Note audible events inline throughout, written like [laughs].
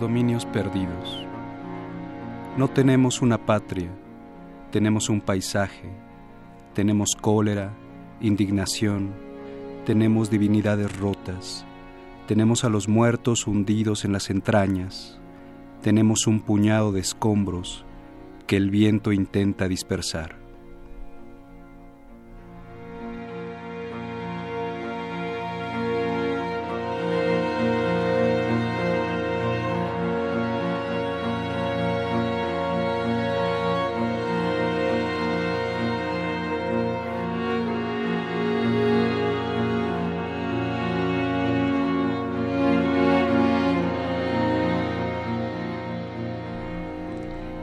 Dominios perdidos. No tenemos una patria, tenemos un paisaje, tenemos cólera, indignación, tenemos divinidades rotas, tenemos a los muertos hundidos en las entrañas, tenemos un puñado de escombros que el viento intenta dispersar.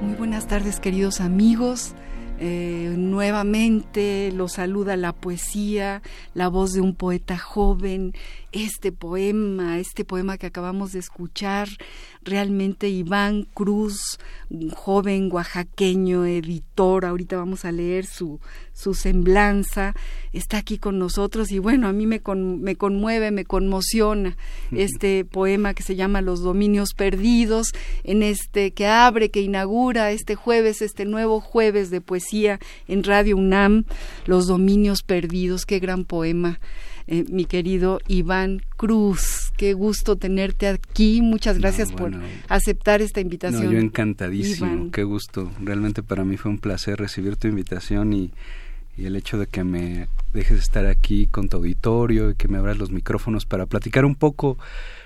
Muy buenas tardes queridos amigos. Eh, nuevamente los saluda la poesía, la voz de un poeta joven, este poema, este poema que acabamos de escuchar, realmente Iván Cruz, un joven oaxaqueño, editor, ahorita vamos a leer su, su semblanza, está aquí con nosotros y bueno, a mí me, me conmueve, me conmociona [laughs] este poema que se llama Los Dominios Perdidos, en este que abre, que inaugura este jueves, este nuevo jueves de poesía en Radio UNAM, Los Dominios Perdidos, qué gran poema. Eh, mi querido Iván Cruz. Qué gusto tenerte aquí. Muchas gracias No, por aceptar esta invitación. No, yo encantadísimo, Iván. qué gusto. Realmente para mí fue un placer recibir tu invitación y, y el hecho de que me dejes estar aquí con tu auditorio y que me abras los micrófonos para platicar un poco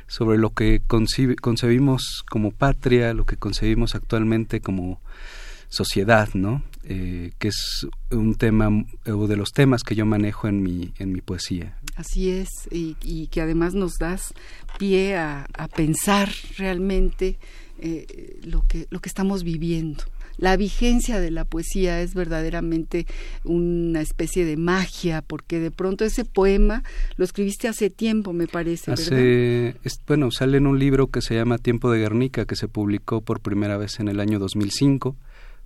sobre lo que concibe- concebimos como patria, lo que concebimos actualmente como sociedad, ¿no? Eh, que es un tema, o de los temas que yo manejo en mi, en mi poesía. Así es, y, y que además nos das pie a, a pensar realmente eh, lo, que, lo que estamos viviendo. La vigencia de la poesía es verdaderamente una especie de magia, porque de pronto ese poema lo escribiste hace tiempo, me parece, ¿verdad? Hace, es- bueno, sale en un libro que se llama Tiempo de Guernica, que se publicó por primera vez en el año 2005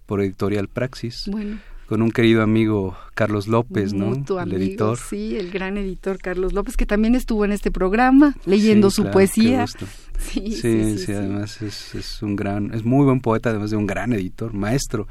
por Editorial Praxis, Bueno, con un querido amigo Carlos López, ¿no? mutuo el amigo, editor. Sí, el gran editor Carlos López, que también estuvo en este programa leyendo Sí, su claro, poesía. [laughs] Sí, Sí, sí, sí, sí, además Es, es un gran, es muy buen poeta, además de un gran editor, maestro,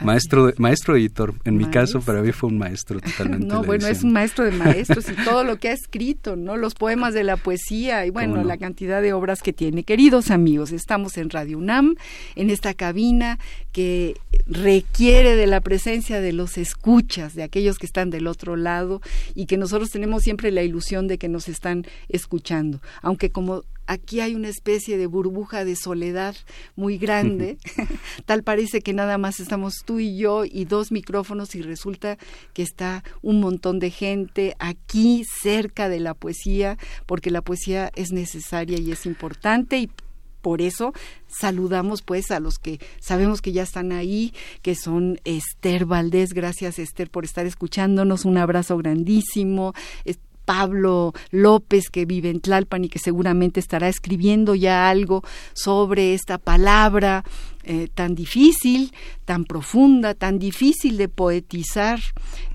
maestro, de- maestro editor. En mi caso, para mí fue un maestro totalmente. [laughs] No, bueno, es un maestro de maestros y todo lo que ha escrito, ¿no? Los poemas de la poesía y bueno, la cantidad de obras que tiene. Queridos amigos, estamos en Radio UNAM, en esta cabina que requiere de la presencia de los escuchas, de aquellos que están del otro lado y que nosotros tenemos siempre la ilusión de que nos están escuchando, aunque como aquí hay una especie de burbuja de soledad muy grande, [laughs] tal parece que nada más estamos tú y yo y dos micrófonos y resulta que está un montón de gente aquí cerca de la poesía, porque la poesía es necesaria y es importante y por eso saludamos pues a los que sabemos que ya están ahí, que son Esther Valdés, gracias Esther por estar escuchándonos, un abrazo grandísimo. Pablo López, que vive en Tlalpan y que seguramente estará escribiendo ya algo sobre esta palabra eh, tan difícil, tan profunda, tan difícil de poetizar,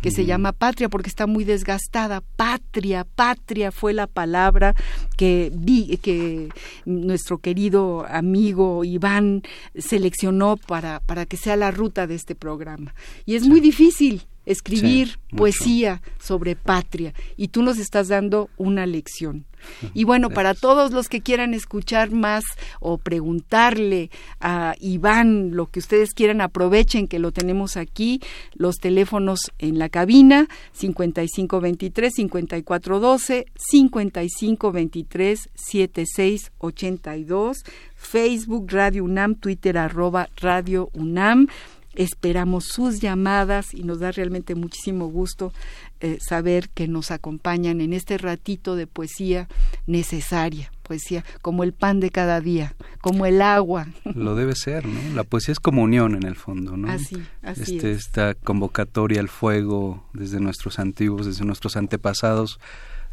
que se llama patria porque está muy desgastada. Patria, patria fue la palabra que, vi, que nuestro querido amigo Iván seleccionó para, para que sea la ruta de este programa. Y es muy difícil escribir poesía sobre patria y tú nos estás dando una lección. Y bueno, para todos los que quieran escuchar más o preguntarle a Iván lo que ustedes quieran, aprovechen que lo tenemos aquí, los teléfonos en la cabina 5523-5412, 5523-7682, Facebook Radio UNAM, Twitter arroba Radio UNAM. Esperamos sus llamadas y nos da realmente muchísimo gusto eh, saber que nos acompañan en este ratito de poesía necesaria, poesía como el pan de cada día, como el agua. Lo debe ser, ¿no? La poesía es comunión en el fondo, ¿no? Así, así este, Esta convocatoria al fuego desde nuestros antiguos, desde nuestros antepasados,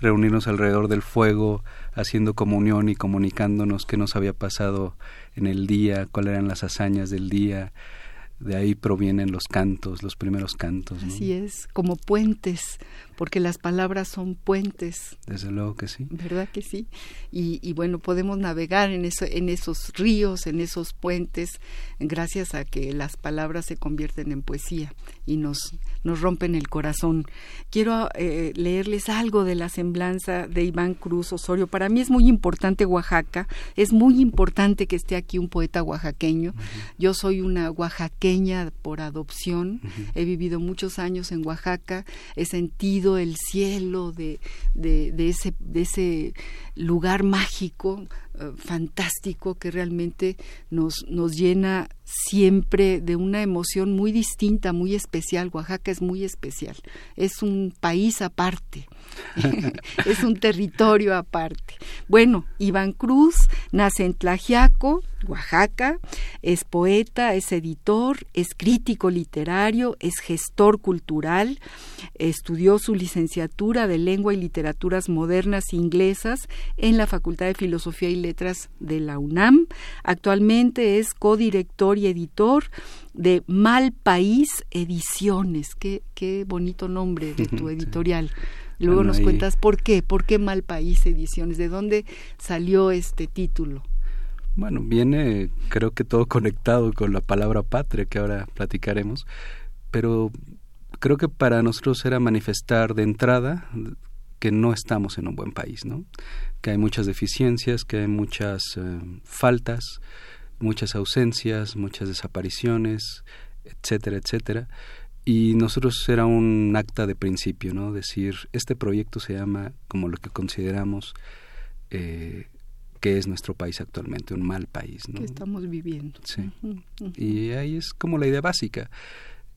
reunirnos alrededor del fuego, haciendo comunión y comunicándonos qué nos había pasado en el día, cuáles eran las hazañas del día, de ahí provienen los cantos, los primeros cantos. Así es, como puentes, porque las palabras son puentes. Desde luego que sí. ¿Verdad que sí? Y, bueno, podemos navegar en, eso, en esos ríos, en esos puentes, gracias a que las palabras se convierten en poesía y nos, nos rompen el corazón. Quiero eh, leerles algo de la semblanza de Iván Cruz Osorio. Para mí es muy importante Oaxaca, es muy importante que esté aquí un poeta oaxaqueño. Yo soy una oaxaqueña por adopción, he vivido muchos años en Oaxaca, he sentido el cielo de, de, ese, de ese lugar mágico, fantástico, que realmente nos, nos llena siempre de una emoción muy distinta, muy especial. Oaxaca es muy especial, es un país aparte. [laughs] es un territorio aparte. Bueno, Iván Cruz nace en Tlajiaco, Oaxaca, es poeta, es editor, es crítico literario, es gestor cultural, estudió su licenciatura de Lengua y Literaturas Modernas Inglesas en la Facultad de Filosofía y Letras de la UNAM. Actualmente es codirector y editor de Mal País Ediciones. Qué, qué bonito nombre de tu editorial. Luego nos cuentas por qué, por qué Mal País Ediciones, de dónde salió este título. Bueno, viene creo que todo conectado con la palabra patria que ahora platicaremos, pero creo que para nosotros era manifestar de entrada que no estamos en un buen país, ¿no? Que hay muchas deficiencias, que hay muchas eh, faltas, muchas ausencias, muchas desapariciones, etcétera, etcétera y nosotros era un acta de principio, ¿no? Decir, este proyecto se llama como lo que consideramos eh, que es nuestro país actualmente, un mal país, ¿no? Que estamos viviendo. Sí. Y ahí es como la idea básica.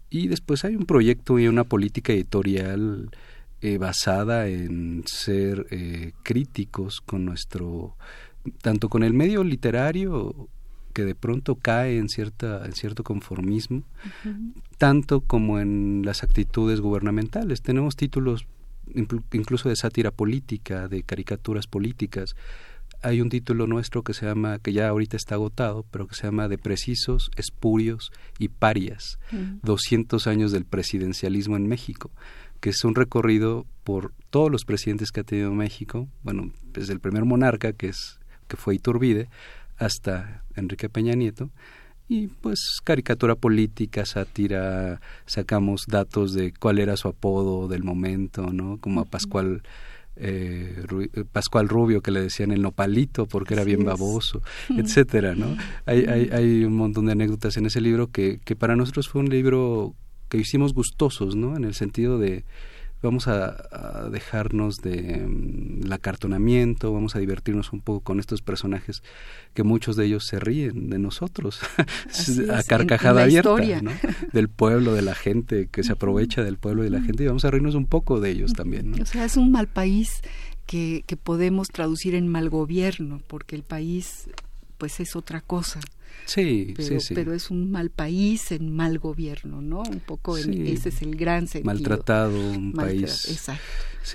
Y después hay un proyecto y una política editorial eh, basada en ser eh, críticos con nuestro, tanto con el medio literario que de pronto cae en cierta en cierto conformismo tanto como en las actitudes gubernamentales. Tenemos títulos incluso de sátira política de caricaturas políticas. Hay un título nuestro que se llama que ya ahorita está agotado pero que se llama de precisos espurios y parias 200 años del presidencialismo en México que es un recorrido por todos los presidentes que ha tenido México bueno desde el primer monarca que es que fue Iturbide hasta Enrique Peña Nieto y pues caricatura política, sátira, sacamos datos de cuál era su apodo del momento, ¿no? Como a Pascual eh, Pascual Rubio que le decían el nopalito porque era bien baboso, [laughs] etcétera, ¿no? Hay, hay, hay un montón de anécdotas en ese libro que, que para nosotros fue un libro que hicimos gustosos, ¿no? En el sentido de vamos a, dejarnos de mm, acartonamiento, vamos a divertirnos un poco con estos personajes que muchos de ellos se ríen de nosotros, [laughs] a carcajada abierta, del pueblo, de la gente, que se aprovecha del pueblo y de la gente, y vamos a reírnos un poco de ellos también. O sea, es un mal país que, que podemos traducir en mal gobierno, porque el país pues es otra cosa. Sí, pero, sí, sí. Pero es un mal país en mal gobierno, ¿no? Un poco ese es el gran sentido. Maltratado un país. Exacto.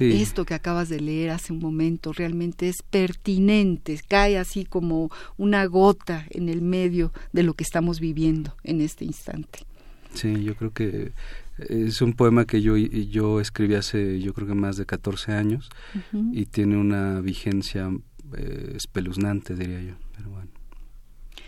Esto que acabas de leer hace un momento realmente es pertinente, cae así como una gota en el medio de lo que estamos viviendo en este instante. Sí, yo creo que es un poema que yo, yo escribí hace, yo creo que más de 14 años y tiene una vigencia eh, espeluznante, diría yo. Pero bueno.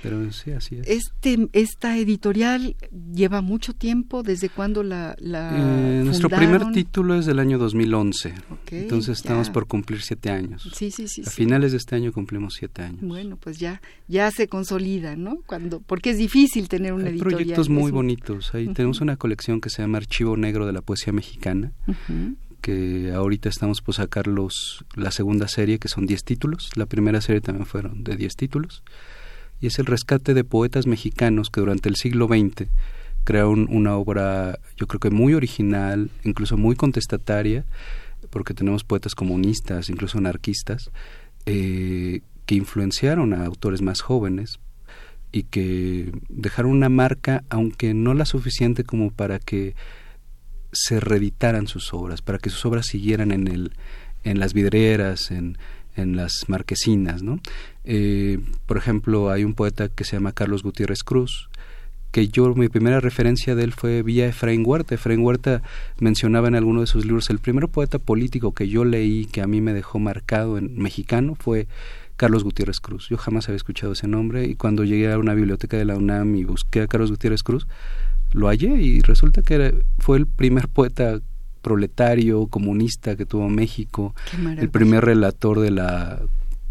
Pero sí, así es. Este, esta editorial lleva mucho tiempo, ¿desde cuándo la, la eh, Nuestro primer título es del año 2011, Okay, entonces estamos ya. por cumplir siete años. Sí, sí, sí. A sí. finales de este año cumplimos siete años. Bueno, pues ya, ya se consolida, ¿no? Cuando, porque es difícil tener una Hay editorial. proyectos es muy un- bonitos. Ahí Ujú. tenemos una colección que se llama Archivo Negro de la Poesía Mexicana, Ujú. Que ahorita estamos por sacar los, la segunda serie, que son 10 títulos. La primera serie también fueron de 10 títulos. Y es el rescate de poetas mexicanos que durante el siglo XX crearon una obra, yo creo que muy original, incluso muy contestataria, porque tenemos poetas comunistas, incluso anarquistas, eh, que influenciaron a autores más jóvenes y que dejaron una marca, aunque no la suficiente como para que se reeditaran sus obras, para que sus obras siguieran en el, en las vidrieras, en, en las marquesinas, ¿no? Eh, por ejemplo, hay un poeta que se llama Carlos Gutiérrez Cruz, que yo, mi primera referencia de él fue vía Efraín Huerta. Efraín Huerta mencionaba en alguno de sus libros, el primer poeta político que yo leí, que a mí me dejó marcado en mexicano, fue Carlos Gutiérrez Cruz. Yo jamás había escuchado ese nombre y cuando llegué a una biblioteca de la UNAM y busqué a Carlos Gutiérrez Cruz, lo hallé y resulta que era, fue el primer poeta proletario, comunista que tuvo México, el primer relator de la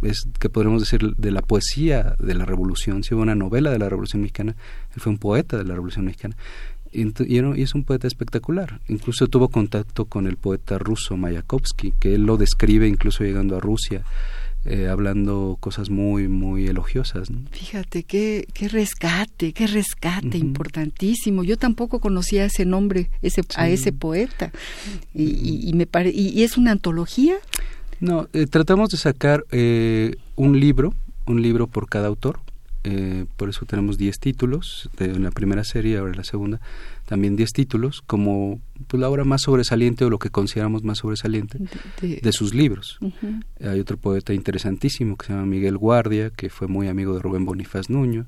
es que podríamos decir de la poesía de la revolución, si hubo una novela de la revolución mexicana, él fue un poeta de la revolución mexicana. Y es un poeta espectacular. Incluso tuvo contacto con el poeta ruso Mayakovsky, que él lo describe incluso llegando a Rusia, eh, hablando cosas muy, muy elogiosas. ¿no? Fíjate, qué, qué rescate, qué rescate importantísimo. Yo tampoco conocía ese nombre, ese, a ese poeta. Y, y- y me pare, y, y es una antología. No, eh, tratamos de sacar eh, un libro, un libro por cada autor. por eso tenemos 10 títulos de en la primera serie, ahora en la segunda, también 10 títulos, como pues, la obra más sobresaliente o lo que consideramos más sobresaliente de- de- de sus libros. Hay otro poeta interesantísimo que se llama Miguel Guardia, que fue muy amigo de Rubén Bonifaz Nuño,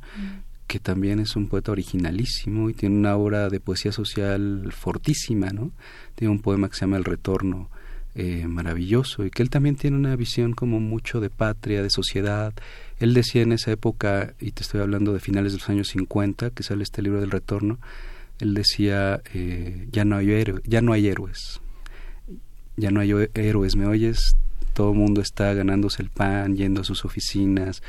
que también es un poeta originalísimo y tiene una obra de poesía social fortísima, ¿no? Tiene un poema que se llama El Retorno, eh, maravilloso, y que él también tiene una visión como mucho de patria, de sociedad. Él decía en esa época, y te estoy hablando de finales de los años 50, que sale este libro del Retorno, él decía, eh, ya, no hay héroe- ya no hay héroes, ya no hay héroes, ¿me oyes? Todo el mundo está ganándose el pan, yendo a sus oficinas,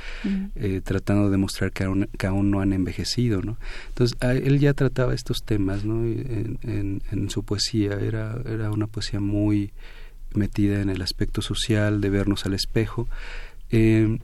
eh, tratando de demostrar que aún, que aún no han envejecido, ¿no? Entonces, a- él ya trataba estos temas, ¿no? Y En, en- en su poesía, era, era una poesía muy metida en el aspecto social, de vernos al espejo. Eh,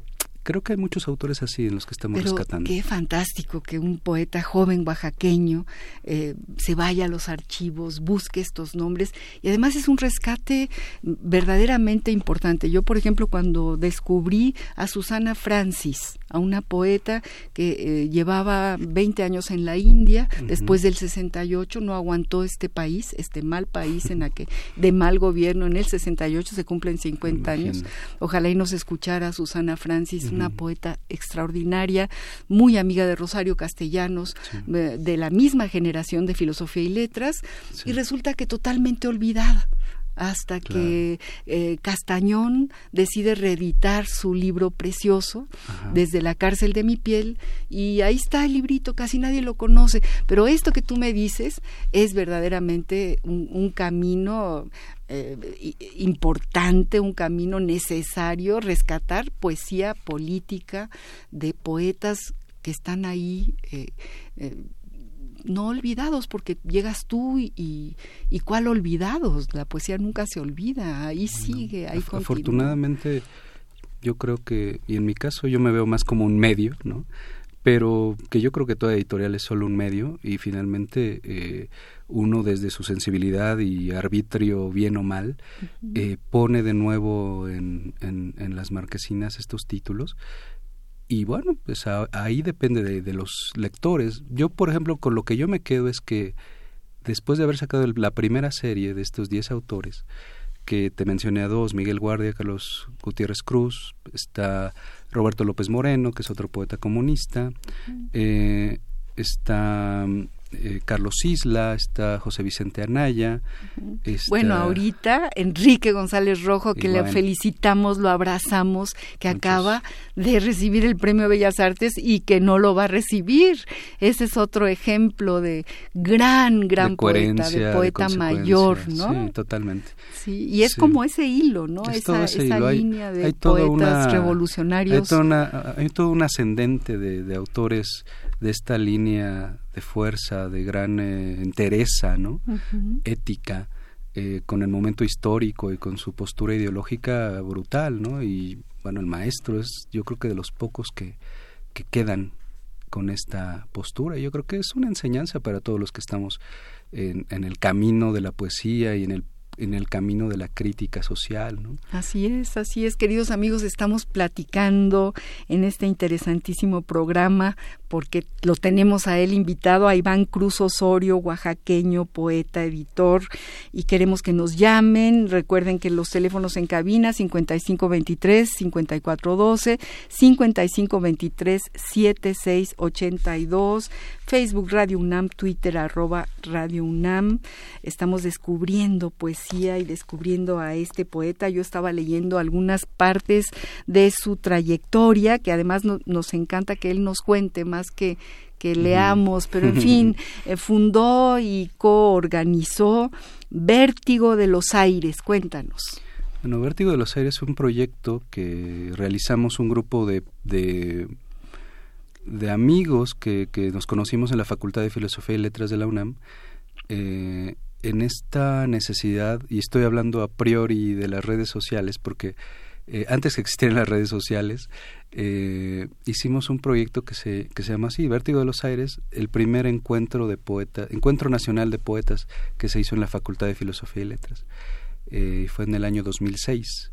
creo que hay muchos autores así en los que estamos Pero rescatando. qué fantástico que un poeta joven oaxaqueño eh, se vaya a los archivos, busque estos nombres y además es un rescate verdaderamente importante. Yo, por ejemplo, cuando descubrí a Susana Francis, a una poeta que eh, llevaba 20 años en la India, Ujú. después del 68 no aguantó este país, este mal país en la que de mal gobierno en el 68 se cumplen 50 años. Ojalá y nos escuchara Susana Francis, una poeta extraordinaria, muy amiga de Rosario Castellanos, Sí. eh, de la misma generación de filosofía y letras, Sí. y resulta que totalmente olvidada hasta Claro. que eh, Castañón decide reeditar su libro precioso Ajá. desde la cárcel de mi piel y ahí está el librito, casi nadie lo conoce, pero esto que tú me dices es verdaderamente un, un camino eh, importante, un camino necesario, rescatar poesía política de poetas que están ahí. eh, no olvidados, porque llegas tú y, y, y cuál olvidados, la poesía nunca se olvida, ahí sigue, ahí Af- continúa. Afortunadamente, yo creo que, y en mi caso yo me veo más como un medio, ¿no? Pero que yo creo que toda editorial es solo un medio y finalmente eh, uno desde su sensibilidad y arbitrio bien o mal eh, pone de nuevo en, en, en las marquesinas estos títulos y bueno, pues a- ahí depende de, de los lectores. Yo, por ejemplo, con lo que yo me quedo es que después de haber sacado el- la primera serie de estos 10 autores, que te mencioné a dos, Miguel Guardia, Carlos Gutiérrez Cruz, está Roberto López Moreno, que es otro poeta comunista, eh, está eh, Carlos Isla, está José Vicente Anaya. Bueno, ahorita Enrique González Rojo, que le felicitamos, lo abrazamos, que acaba de recibir el Premio Bellas Artes y que no lo va a recibir. Ese es otro ejemplo de gran, gran poeta, de poeta mayor, ¿no? Sí, totalmente. Sí, y es como ese hilo, ¿no? esa, línea de poetas revolucionarios. Hay, una, hay todo un ascendente de, de autores de esta línea de fuerza, de gran eh, entereza, ¿no? Ética, eh, con el momento histórico y con su postura ideológica brutal, ¿no? Y bueno, el maestro es, yo creo que de los pocos que, que quedan con esta postura. Yo creo que es una enseñanza para todos los que estamos en, en el camino de la poesía y en el en el camino de la crítica social. ¿no? Así es, así es, queridos amigos, estamos platicando en este interesantísimo programa porque lo tenemos a él invitado, a Iván Cruz Osorio, oaxaqueño, poeta, editor, y queremos que nos llamen. Recuerden que los teléfonos en cabina 5523-5412, 5523-7682, Facebook Radio UNAM, Twitter arroba Radio UNAM. Estamos descubriendo poesía y descubriendo a este poeta. Yo estaba leyendo algunas partes de su trayectoria, que además nos encanta que él nos cuente más que que leamos, pero en fin, [laughs] eh, fundó y coorganizó Vértigo de los Aires. Cuéntanos. Bueno, Vértigo de los Aires es un proyecto que realizamos un grupo de, de, amigos que, que, nos conocimos en la Facultad de Filosofía y Letras de la UNAM. Eh, en esta necesidad, y estoy hablando a priori de las redes sociales, porque eh, antes que existieran las redes sociales, eh, hicimos un proyecto que se, que se llama así, Vértigo de los Aires, el primer encuentro de poetas, encuentro nacional de poetas que se hizo en la Facultad de Filosofía y Letras. Eh, fue en el año 2006.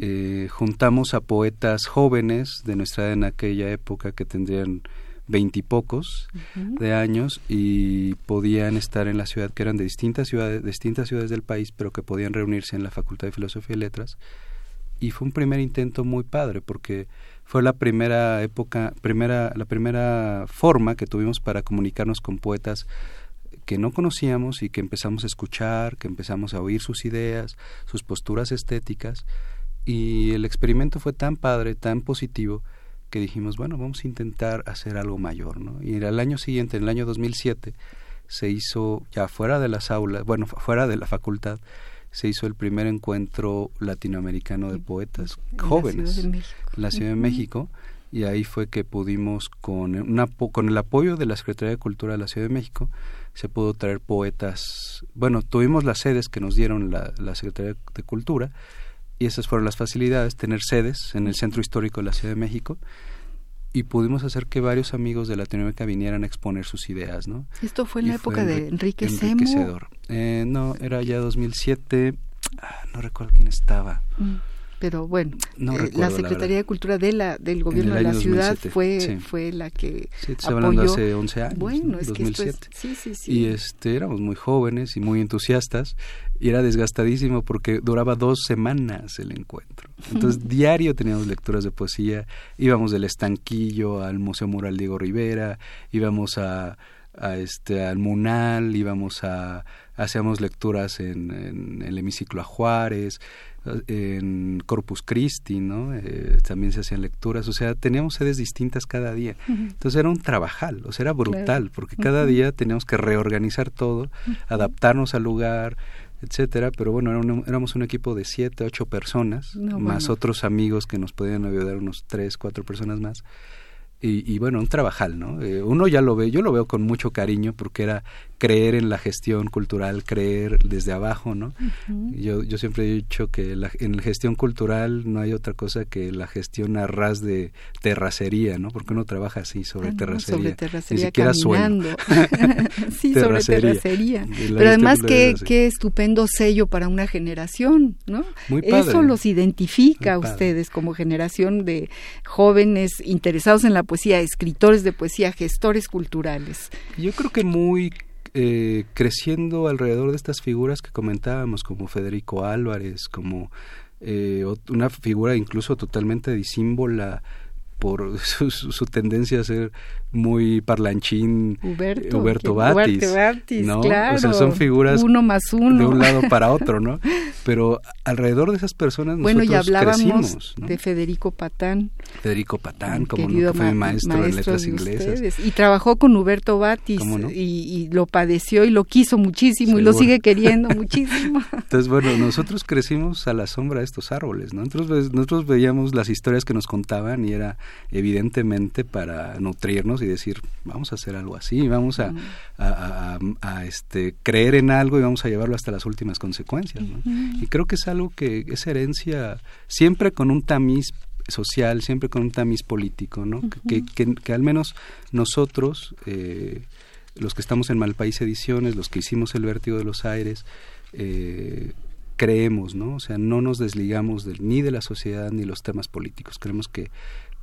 eh, juntamos a poetas jóvenes de nuestra edad en aquella época que tendrían veintipocos de años y podían estar en la ciudad, que eran de distintas ciudades, de distintas ciudades del país, pero que podían reunirse en la Facultad de Filosofía y Letras. Y fue un primer intento muy padre porque fue la primera época, primera, la primera forma que tuvimos para comunicarnos con poetas que no conocíamos y que empezamos a escuchar, que empezamos a oír sus ideas, sus posturas estéticas. Y el experimento fue tan padre, tan positivo, que dijimos, bueno, vamos a intentar hacer algo mayor. ¿no? Y al año siguiente, en el año 2007, se hizo ya fuera de las aulas, bueno, fuera de la facultad, se hizo el primer encuentro latinoamericano de poetas jóvenes en la Ciudad de México, y ahí fue que pudimos con una con el apoyo de la Secretaría de Cultura de la Ciudad de México se pudo traer poetas bueno tuvimos las sedes que nos dieron la, la Secretaría de Cultura y esas fueron las facilidades tener sedes en el Centro Histórico de la Ciudad de México y pudimos hacer que varios amigos de Latinoamérica vinieran a exponer sus ideas, ¿no? Esto fue en la época de Enrique Semo. Eh, no, era ya 2007, ah, no recuerdo quién estaba. Mm pero bueno, eh, la Secretaría de Cultura de la, del gobierno de la ciudad fue, fue la que sí, hablando hace 11 años, bueno, es que sí, sí, sí. Y este, éramos muy jóvenes y muy entusiastas y era desgastadísimo porque duraba dos semanas el encuentro. [laughs] Entonces, diario teníamos lecturas de poesía, íbamos del estanquillo al Museo Mural Diego Rivera, íbamos a, a este, al Munal, íbamos a hacíamos lecturas en, en, el hemiciclo a Juárez, en Corpus Christi, ¿no? Eh, también se hacían lecturas, o sea, teníamos sedes distintas cada día. Entonces era un trabajal, o sea, era brutal, porque cada día teníamos que reorganizar todo, adaptarnos al lugar, etcétera, pero bueno, éramos un equipo de siete, ocho personas, más otros amigos que nos podían ayudar, unos tres, cuatro personas más. Y, y, bueno, un trabajal, ¿no? Eh, uno ya lo ve, yo lo veo con mucho cariño porque era creer en la gestión cultural, creer desde abajo, ¿no? yo, yo siempre he dicho que la, en la gestión cultural no hay otra cosa que la gestión a ras de terracería, ¿no? Porque uno trabaja así sobre, terracería, sobre terracería. Ni siquiera caminando. [laughs] [laughs] sí, sobre terracería. Pero además qué, qué estupendo sello para una generación, ¿no? Muy padre. Eso los identifica a ustedes como generación de jóvenes interesados en la poesía, escritores de poesía, gestores culturales. Yo creo que muy eh, creciendo alrededor de estas figuras que comentábamos, como Federico Álvarez, como eh, una figura incluso totalmente disímbola por [laughs] su, tendencia a ser muy parlanchín Huberto, Huberto Batis, ¿no? O sea, son figuras uno más uno. de un lado para [laughs] otro, ¿no? Pero alrededor de esas personas bueno, nosotros ya hablábamos crecimos, ¿no? de Federico Patán. Federico Patán, como que fue ma- maestro, de letras inglesas. ustedes. Y trabajó con Huberto Batis y, y lo padeció y lo quiso muchísimo y lo sigue queriendo muchísimo. [laughs] Entonces, bueno, nosotros crecimos a la sombra de estos árboles, ¿no? Nosotros, ve- nosotros veíamos las historias que nos contaban y era evidentemente para nutrirnos y decir, vamos a hacer algo así, vamos a, a- a- a- a, este, creer en algo y vamos a llevarlo hasta las últimas consecuencias, ¿no? Y creo que es algo que es herencia siempre con un tamiz social, siempre con un tamiz político, ¿no? que, que, que al menos nosotros, eh, los que estamos en Malpaís Ediciones, los que hicimos El Vértigo de los Aires, eh, creemos, ¿no? O sea, no nos desligamos ni de la sociedad ni los temas políticos. Creemos que,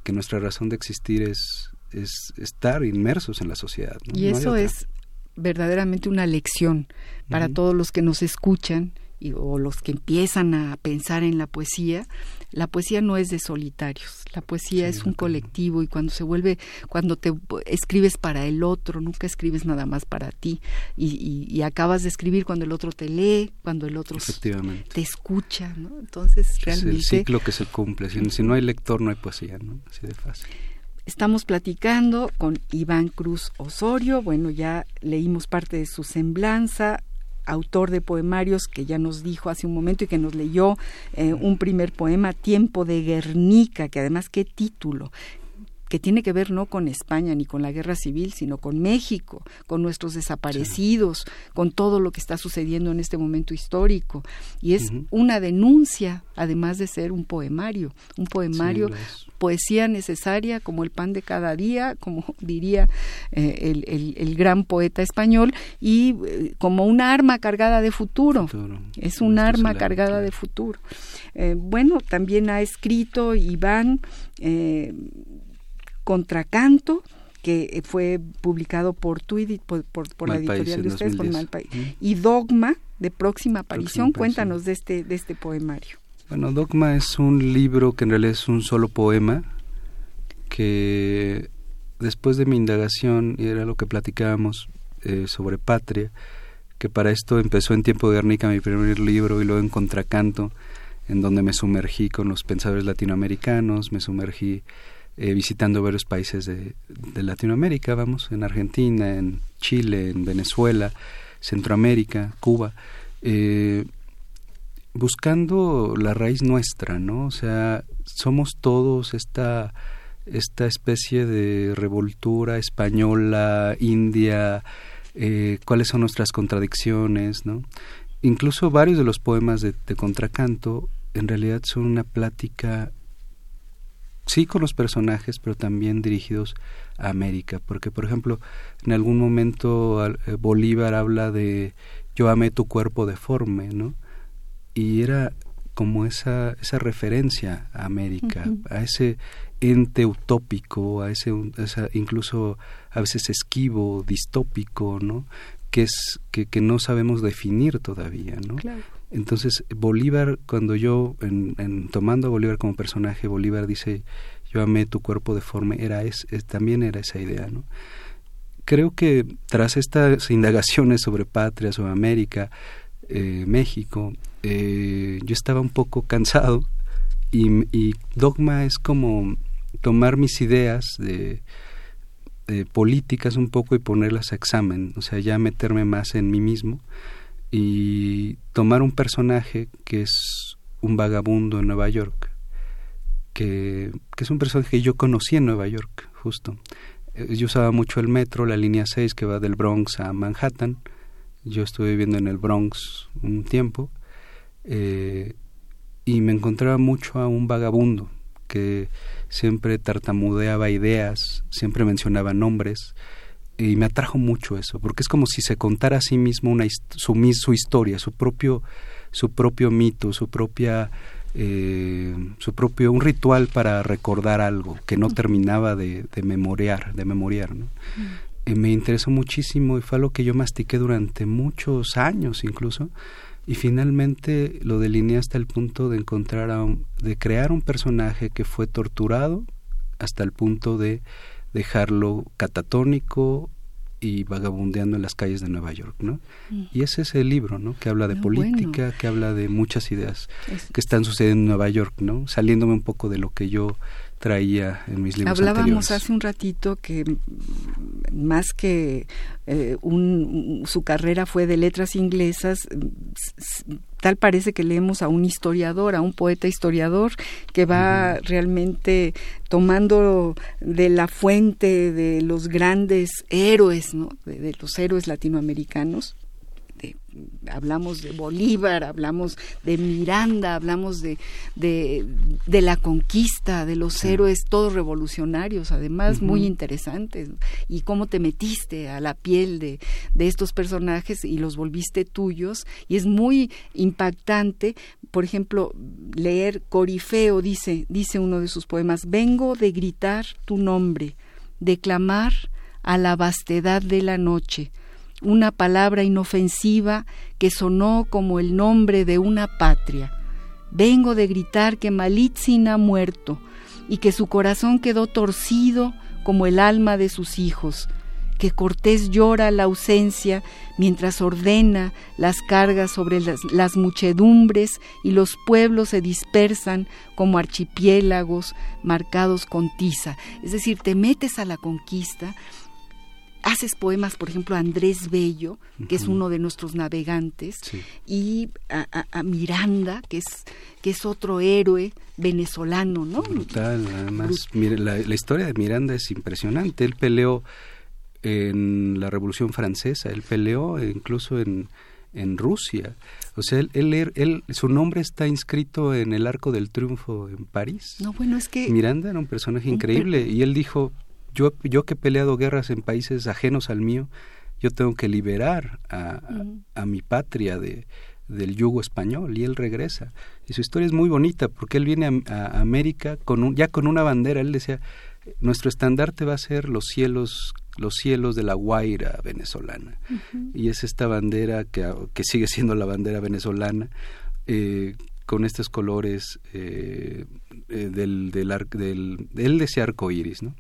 que nuestra razón de existir es, es estar inmersos en la sociedad. ¿no? Y No eso es verdaderamente una lección para todos los que nos escuchan y, o los que empiezan a pensar en la poesía. La poesía no es de solitarios, la poesía Sí, es un colectivo y cuando se vuelve, cuando te escribes para el otro, nunca escribes nada más para ti y, y- y acabas de escribir cuando el otro te lee, cuando el otro te escucha, ¿no? Entonces Es el realmente ciclo que se cumple. Si, si no hay lector, no hay poesía, ¿no? Así de fácil. Estamos platicando con Iván Cruz Osorio, bueno, ya leímos parte de su semblanza, autor de poemarios que ya nos dijo hace un momento y que nos leyó eh, un primer poema, Tiempo de Guernica, que además qué título que tiene que ver no con España ni con la guerra civil, sino con México, con nuestros desaparecidos, con todo lo que está sucediendo en este momento histórico. Y es una denuncia, además de ser un poemario, un poemario Sí, poesía necesaria como el pan de cada día, como [laughs] diría eh, el, el- el gran poeta español, y eh, como una arma cargada de futuro. Futuro. Es un Nuestro arma cargada claro. de futuro. Eh, bueno, también ha escrito Iván eh, Contracanto, que fue publicado por Tweedy, por, por, por la editorial de ustedes, por 2010. Malpaís. Mm. Y Dogma, de próxima aparición. aparición. Cuéntanos de este, de este poemario. Bueno, Dogma es un libro que en realidad es un solo poema que después de mi indagación, y era lo que platicábamos eh, sobre patria, que para esto empezó en Tiempo de Guernica mi primer libro y luego en Contracanto, en donde me sumergí con los pensadores latinoamericanos, me sumergí eh, visitando varios países de, Latinoamérica, vamos, en Argentina, en Chile, en Venezuela, Centroamérica, Cuba. Eh, buscando la raíz nuestra, ¿no? O sea, somos todos esta esta especie de revoltura española, india, eh, cuáles son nuestras contradicciones, ¿no? Incluso varios de los poemas de Contracanto en realidad son una plática, sí con los personajes, pero también dirigidos a América, porque por ejemplo, en algún momento eh, Bolívar habla de yo amé tu cuerpo deforme, ¿no? y era como esa, esa referencia a América, a ese ente utópico, a ese incluso a veces esquivo, distópico, ¿no? que es que, que no sabemos definir todavía, ¿no? Claro. Entonces Bolívar, cuando yo en, en- tomando a Bolívar como personaje, Bolívar dice yo amé tu cuerpo deforme, era es, también era esa idea, ¿no? Creo que tras estas indagaciones sobre patria, sobre América, eh, México, eh, yo estaba un poco cansado y, y Dogma es como tomar mis ideas de, de políticas un poco y ponerlas a examen, o sea, ya meterme más en mí mismo y tomar un personaje que es un vagabundo en Nueva York, que, que es un personaje que yo conocí en Nueva York, justo. Eh, Yo usaba mucho el metro, la línea 6 que va del Bronx a Manhattan. Yo estuve viviendo en el Bronx un tiempo eh, y me encontraba mucho a un vagabundo que siempre tartamudeaba ideas, siempre mencionaba nombres y me atrajo mucho eso, porque es como si se contara a sí mismo una su, su historia, su propio, su propio mito, su propia eh, su propio un ritual para recordar algo que no terminaba de, de memoriar, de memoriar, ¿no? Eh, me interesó muchísimo y fue algo que yo mastiqué durante muchos años incluso y finalmente lo delineé hasta el punto de encontrar a un- de crear un personaje que fue torturado hasta el punto de dejarlo catatónico y vagabundeando en las calles de Nueva York, ¿no? Mm. Y ese es el libro, ¿no? Que habla de política, que habla de muchas ideas que están sucediendo en Nueva York, ¿no? Saliéndome un poco de lo que yo traía en mis libros Hablábamos hace un ratito que más que eh, un, su carrera fue de letras inglesas, tal parece que leemos a un historiador, a un poeta historiador que va realmente tomando de la fuente de los grandes héroes, ¿no? de los héroes latinoamericanos hablamos de Bolívar, hablamos de Miranda, hablamos de, de, la conquista, de los héroes todos revolucionarios, además muy interesantes, y cómo te metiste a la piel de, de estos personajes y los volviste tuyos, y es muy impactante, por ejemplo, leer Corifeo, dice, dice uno de sus poemas, vengo de gritar tu nombre, de clamar a la vastedad de la noche, una palabra inofensiva que sonó como el nombre de una patria. Vengo de gritar que Malitzin ha muerto y que su corazón quedó torcido como el alma de sus hijos, que Cortés llora la ausencia mientras ordena las cargas sobre las, las, muchedumbres y los pueblos se dispersan como archipiélagos marcados con tiza. Es decir, te metes a la conquista haces poemas, por ejemplo, a Andrés Bello, que es uno de nuestros navegantes, y a, Miranda, que es, que es otro héroe venezolano, ¿no? Brutal, además, mire, la, historia de Miranda es impresionante. Él peleó en la Revolución Francesa, él peleó incluso en, en Rusia. O sea, él, él, él, su nombre está inscrito en el Arco del Triunfo en París. No, bueno, es que... Miranda era un personaje increíble y él dijo, yo, yo que he peleado guerras en países ajenos al mío, yo tengo que liberar a, a, mi patria de, del yugo español y él regresa. Y su historia es muy bonita porque él viene a, América con un, ya con una bandera. Él decía, nuestro estandarte va a ser los cielos los cielos de la Guaira venezolana. Y es esta bandera que, que, sigue siendo la bandera venezolana, eh, con estos colores eh, eh, del, del, del, él decía arco iris, ¿no?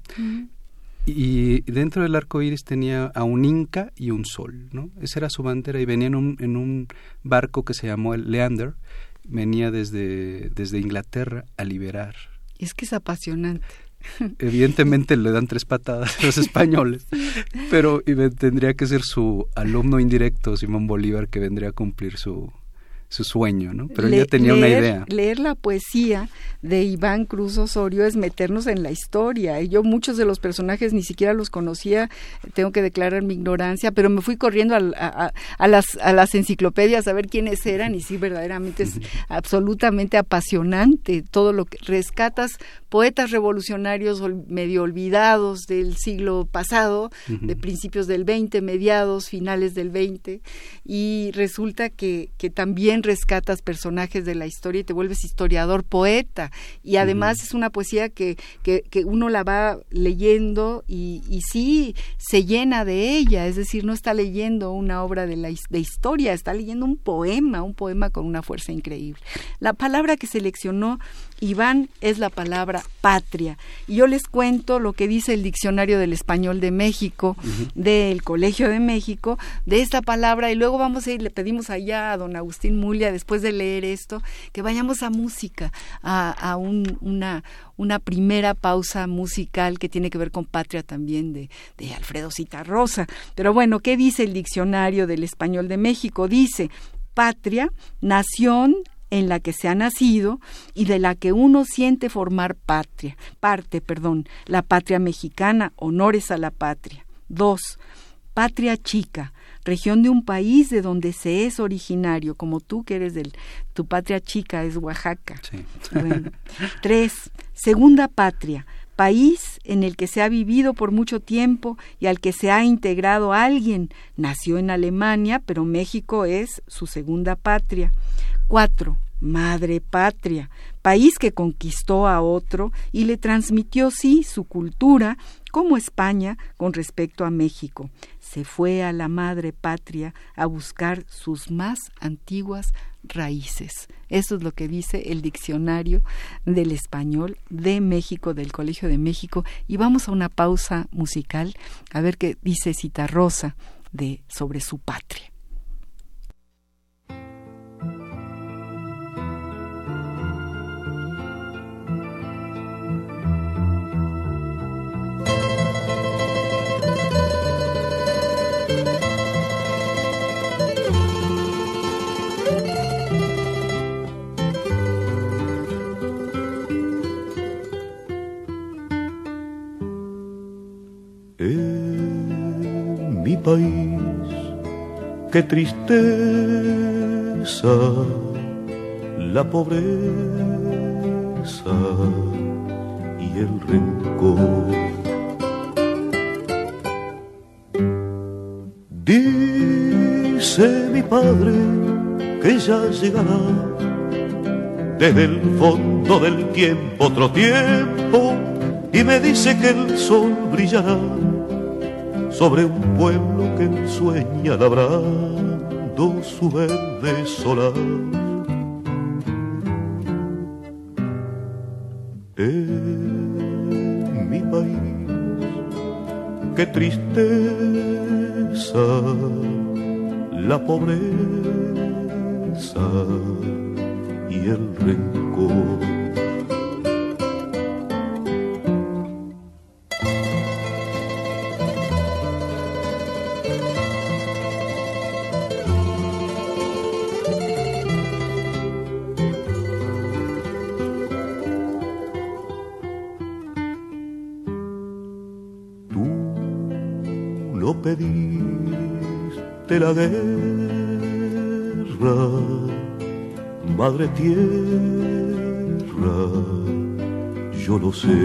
Y dentro del arco iris tenía a un inca y un sol, ¿no? Esa era su bandera y venía en un, en un barco que se llamó el Leander, venía desde, desde Inglaterra a liberar. Es que es apasionante. [laughs] Evidentemente le dan tres patadas a los españoles, [laughs] pero tendría que ser su alumno indirecto, Simón Bolívar, que vendría a cumplir su, su sueño, ¿no? Pero ya tenía una idea. Leer la poesía de Iván Cruz Osorio es meternos en la historia. Y yo muchos de los personajes ni siquiera los conocía, tengo que declarar mi ignorancia, pero me fui corriendo a, a, las, a las enciclopedias a ver quiénes eran y sí, verdaderamente es [laughs] absolutamente apasionante todo lo que rescatas poetas revolucionarios medio olvidados del siglo pasado, de principios del 20, mediados, finales del 20, y resulta que, que también rescatas personajes de la historia y te vuelves historiador, poeta. Y además es una poesía que, que, uno la va leyendo y, y, sí se llena de ella, es decir, no está leyendo una obra de, la, de historia, está leyendo un poema, un poema con una fuerza increíble. La palabra que seleccionó Iván es la palabra patria. Y yo les cuento lo que dice el Diccionario del Español de México, del Colegio de México, de esta palabra, y luego vamos a ir, le pedimos allá a don Agustín Mulia, después de leer esto, que vayamos a música, a, una, una primera pausa musical que tiene que ver con patria también de, de Alfredo Citarrosa. Pero bueno, ¿qué dice el Diccionario del Español de México? Dice, patria, nación, en la que se ha nacido y de la que uno siente formar patria, parte, perdón, la patria mexicana, honores a la patria. Dos, patria chica, región de un país de donde se es originario, como tú que eres del, tu patria chica es Oaxaca. Tres, segunda patria, país en el que se ha vivido por mucho tiempo y al que se ha integrado alguien. Nació en Alemania, pero México es su segunda patria. Cuatro, madre patria, país que conquistó a otro y le transmitió, sí, su cultura, como España con respecto a México. Se fue a la madre patria a buscar sus más antiguas raíces. Eso es lo que dice el diccionario del español de México, del Colegio de México. Y vamos a una pausa musical a ver qué dice Citarrosa de sobre su patria. País, qué tristeza la pobreza y el rencor. Dice mi padre que ya llegará desde el fondo del tiempo otro tiempo y me dice que el sol brillará sobre un pueblo que sueña labrando su verde solar. En mi país, qué tristeza la pobreza y el rencor. La guerra, madre tierra, yo lo sé.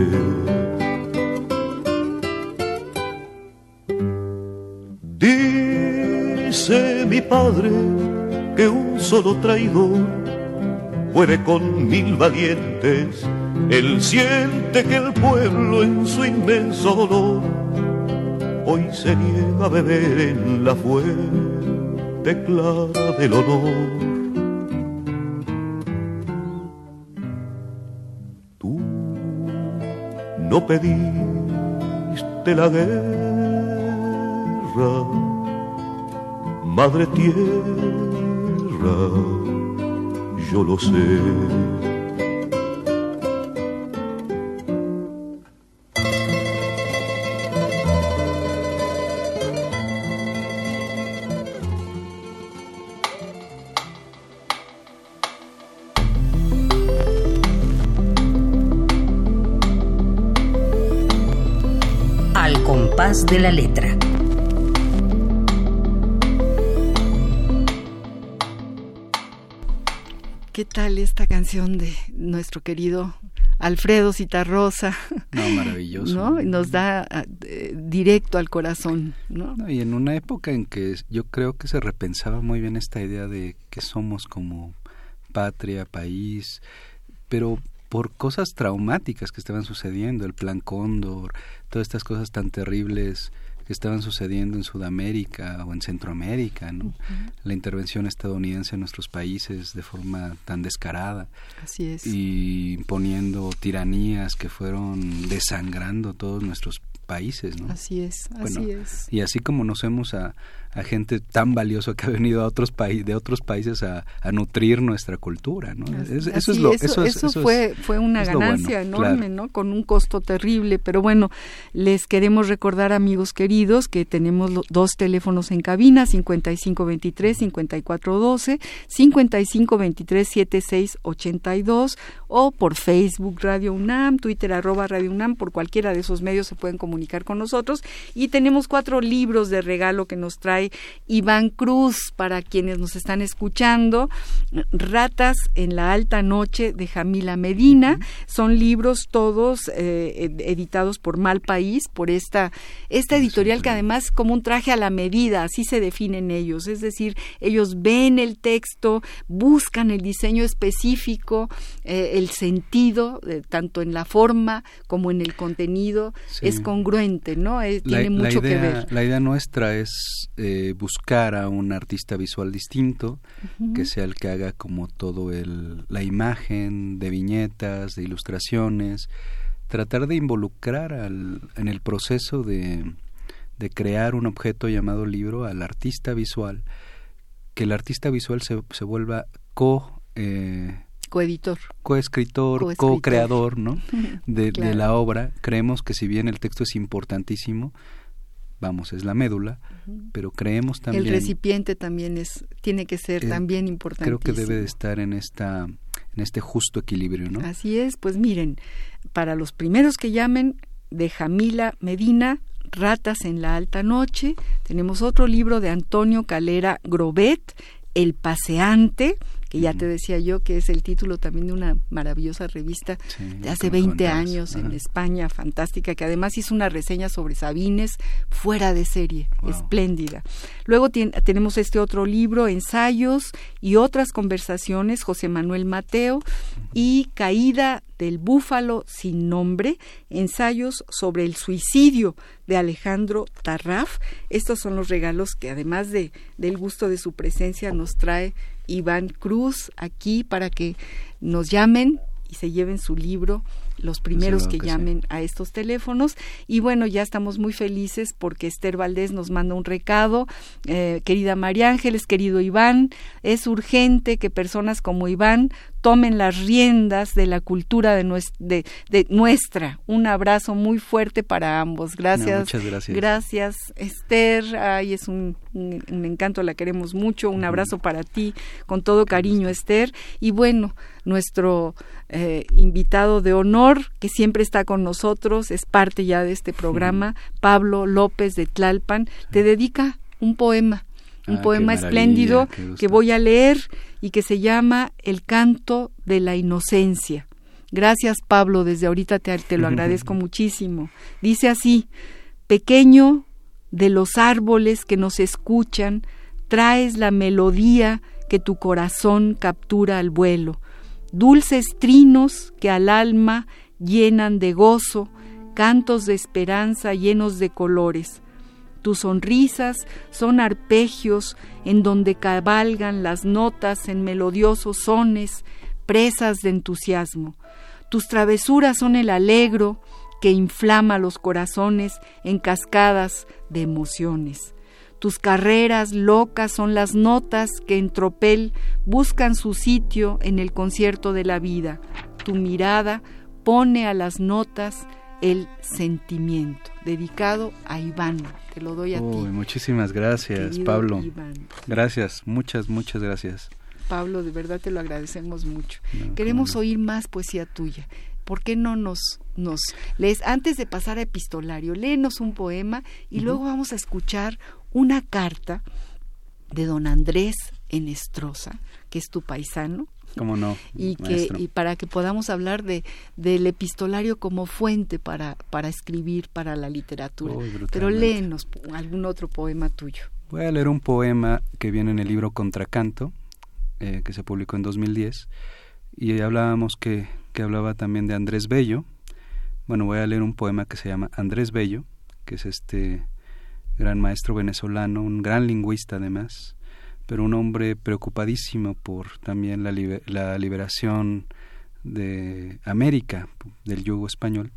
Dice mi padre que un solo traidor muere con mil valientes. Él siente que el pueblo en su inmenso dolor hoy se niega a beber en la fuente clara del honor. Tú no pediste la guerra, madre tierra, yo lo sé de la letra. ¿Qué tal esta canción de nuestro querido Alfredo Citarrosa? No, maravilloso. Nos da ah, directo al corazón, ¿no? Y en una época en que yo creo que se repensaba muy bien esta idea de que somos como patria, país, pero por cosas traumáticas que estaban sucediendo, el plan Cóndor, todas estas cosas tan terribles que estaban sucediendo en Sudamérica o en Centroamérica, ¿no? La intervención estadounidense en nuestros países de forma tan descarada. Así es. Y imponiendo tiranías que fueron desangrando todos nuestros países, ¿no? Así es, así es. Y así como nos hemos a, a gente tan valiosa que ha venido a otros países de otros países a, nutrir nuestra cultura no eso es lo eso, fue fue una ganancia enorme no con un costo terrible pero bueno les queremos recordar amigos queridos que tenemos dos teléfonos en cabina 5523 5412 5523 7682 o por Facebook Radio UNAM Twitter arroba Radio UNAM por cualquiera de esos medios se pueden comunicar con nosotros. Y tenemos cuatro libros de regalo que nos trae trae Iván Cruz para quienes nos están escuchando. Ratas en la alta noche de Jamila Medina. Son libros todos eh, editados por Mal País, por esta, esta editorial que además como un traje a la medida, así se definen ellos. Es decir, ellos ven el texto, buscan el diseño específico, eh, el sentido, eh, tanto en la forma como en el contenido, es congruente, ¿no? tiene mucho que ver. La idea nuestra es buscar a un artista visual distinto, que sea el que haga como todo el, la imagen de viñetas, de ilustraciones, tratar de involucrar al, en el proceso de, de crear un objeto llamado libro al artista visual, que el artista visual se, se vuelva co... Eh, coeditor. Coescritor, co-creador, ¿no? [laughs] De, de, la obra. Creemos que si bien el texto es importantísimo, vamos, es la médula, pero creemos también... El recipiente también es, tiene que ser también importante. Creo que debe de estar en, esta, en este justo equilibrio, ¿no? Así es, pues miren, para los primeros que llamen, de Jamila Medina, Ratas en la Alta Noche, tenemos otro libro de Antonio Calera Grobet, El Paseante, que ya te decía yo que es el título también de una maravillosa revista de hace 20 años en España, fantástica, que además hizo una reseña sobre Sabines fuera de serie, espléndida. Luego tenemos este otro libro, Ensayos y otras conversaciones, José Manuel Mateo, y Caída del Búfalo sin nombre, ensayos sobre el suicidio de Alejandro Tarraf. Estos son los regalos que además de, del gusto de su presencia nos trae Iván Cruz aquí para que nos llamen y se lleven su libro los primeros que, llamen a estos teléfonos. Y bueno, ya estamos muy felices porque Esther Valdés nos manda un recado. Eh, querida María Ángeles, querido Iván, es urgente que personas como Iván tomen las riendas de la cultura de, nuestra. Un abrazo muy fuerte para ambos. Gracias. muchas gracias. Gracias, Esther. Ay, es un, un, encanto, la queremos mucho. Un abrazo para ti, con todo cariño, Esther. Y bueno, nuestro eh, invitado de honor, que siempre está con nosotros, es parte ya de este programa, Pablo López de Tlalpan, te dedica un poema un ah, poema espléndido que voy a leer y que se llama El canto de la inocencia. Gracias Pablo, desde ahorita te, te lo agradezco [laughs] muchísimo. Dice así, pequeño de los árboles que nos escuchan, traes la melodía que tu corazón captura al vuelo, dulces trinos que al alma llenan de gozo, cantos de esperanza llenos de colores. Tus sonrisas son arpegios en donde cabalgan las notas en melodiosos sones, presas de entusiasmo. Tus travesuras son el alegro que inflama los corazones en cascadas de emociones. Tus carreras locas son las notas que en tropel buscan su sitio en el concierto de la vida. Tu mirada pone a las notas el sentimiento, dedicado a Iván. Te lo doy a ti. Muchísimas gracias, Pablo. Gracias, muchas, muchas gracias. Pablo, de verdad te lo agradecemos mucho. Queremos oír más poesía tuya. ¿Por qué no nos, nos lees, antes de pasar a epistolario, léenos un poema y luego vamos a escuchar una carta de don Andrés Enestrosa, que es tu paisano, ¿Cómo no? Y, que, y para que podamos hablar de, del epistolario como fuente para, para escribir para la literatura. Pero léenos algún otro poema tuyo. Voy a leer un poema que viene en el libro Contracanto, eh, que se publicó en 2010, y hablábamos que, que hablaba también de Andrés Bello. Bueno, voy a leer un poema que se llama Andrés Bello, que es este gran maestro venezolano, un gran lingüista además, pero un hombre preocupadísimo por también la, liberación de América, del yugo español,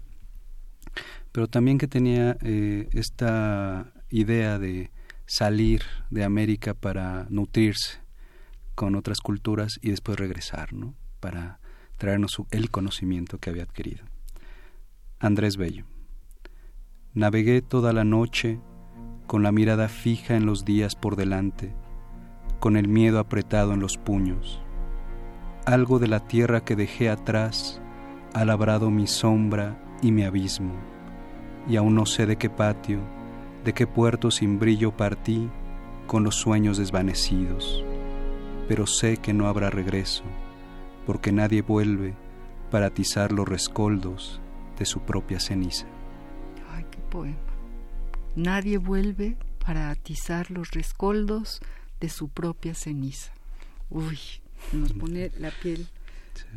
pero también que tenía eh, esta idea de salir de América para nutrirse con otras culturas y después regresar, ¿no? Para traernos el conocimiento que había adquirido. Andrés Bello. Navegué toda la noche con la mirada fija en los días por delante con el miedo apretado en los puños. Algo de la tierra que dejé atrás ha labrado mi sombra y mi abismo, y aún no sé de qué patio, de qué puerto sin brillo partí, con los sueños desvanecidos, pero sé que no habrá regreso, porque nadie vuelve para atizar los rescoldos de su propia ceniza. Ay, qué poema. Nadie vuelve para atizar los rescoldos de su propia ceniza. Uy, nos pone la piel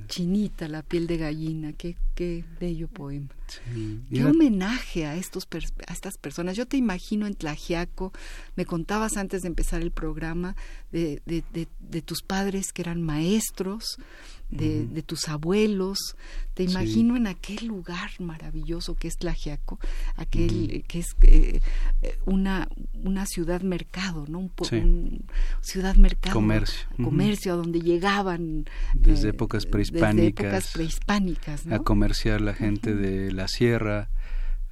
chinita, la piel de gallina. Qué, qué bello poema. Qué homenaje a, estos a estas personas. Yo te imagino en Tlajiaco, me contabas antes de empezar el programa de, de, de tus padres que eran maestros, de, tus abuelos. Te imagino en aquel lugar maravilloso que es Tlajiaco, aquel que es eh, una, una ciudad mercado, ¿no? Un, ciudad mercado. Comercio. Comercio, a donde llegaban. Desde eh, épocas prehispánicas. Desde épocas prehispánicas, A comerciar la gente de la sierra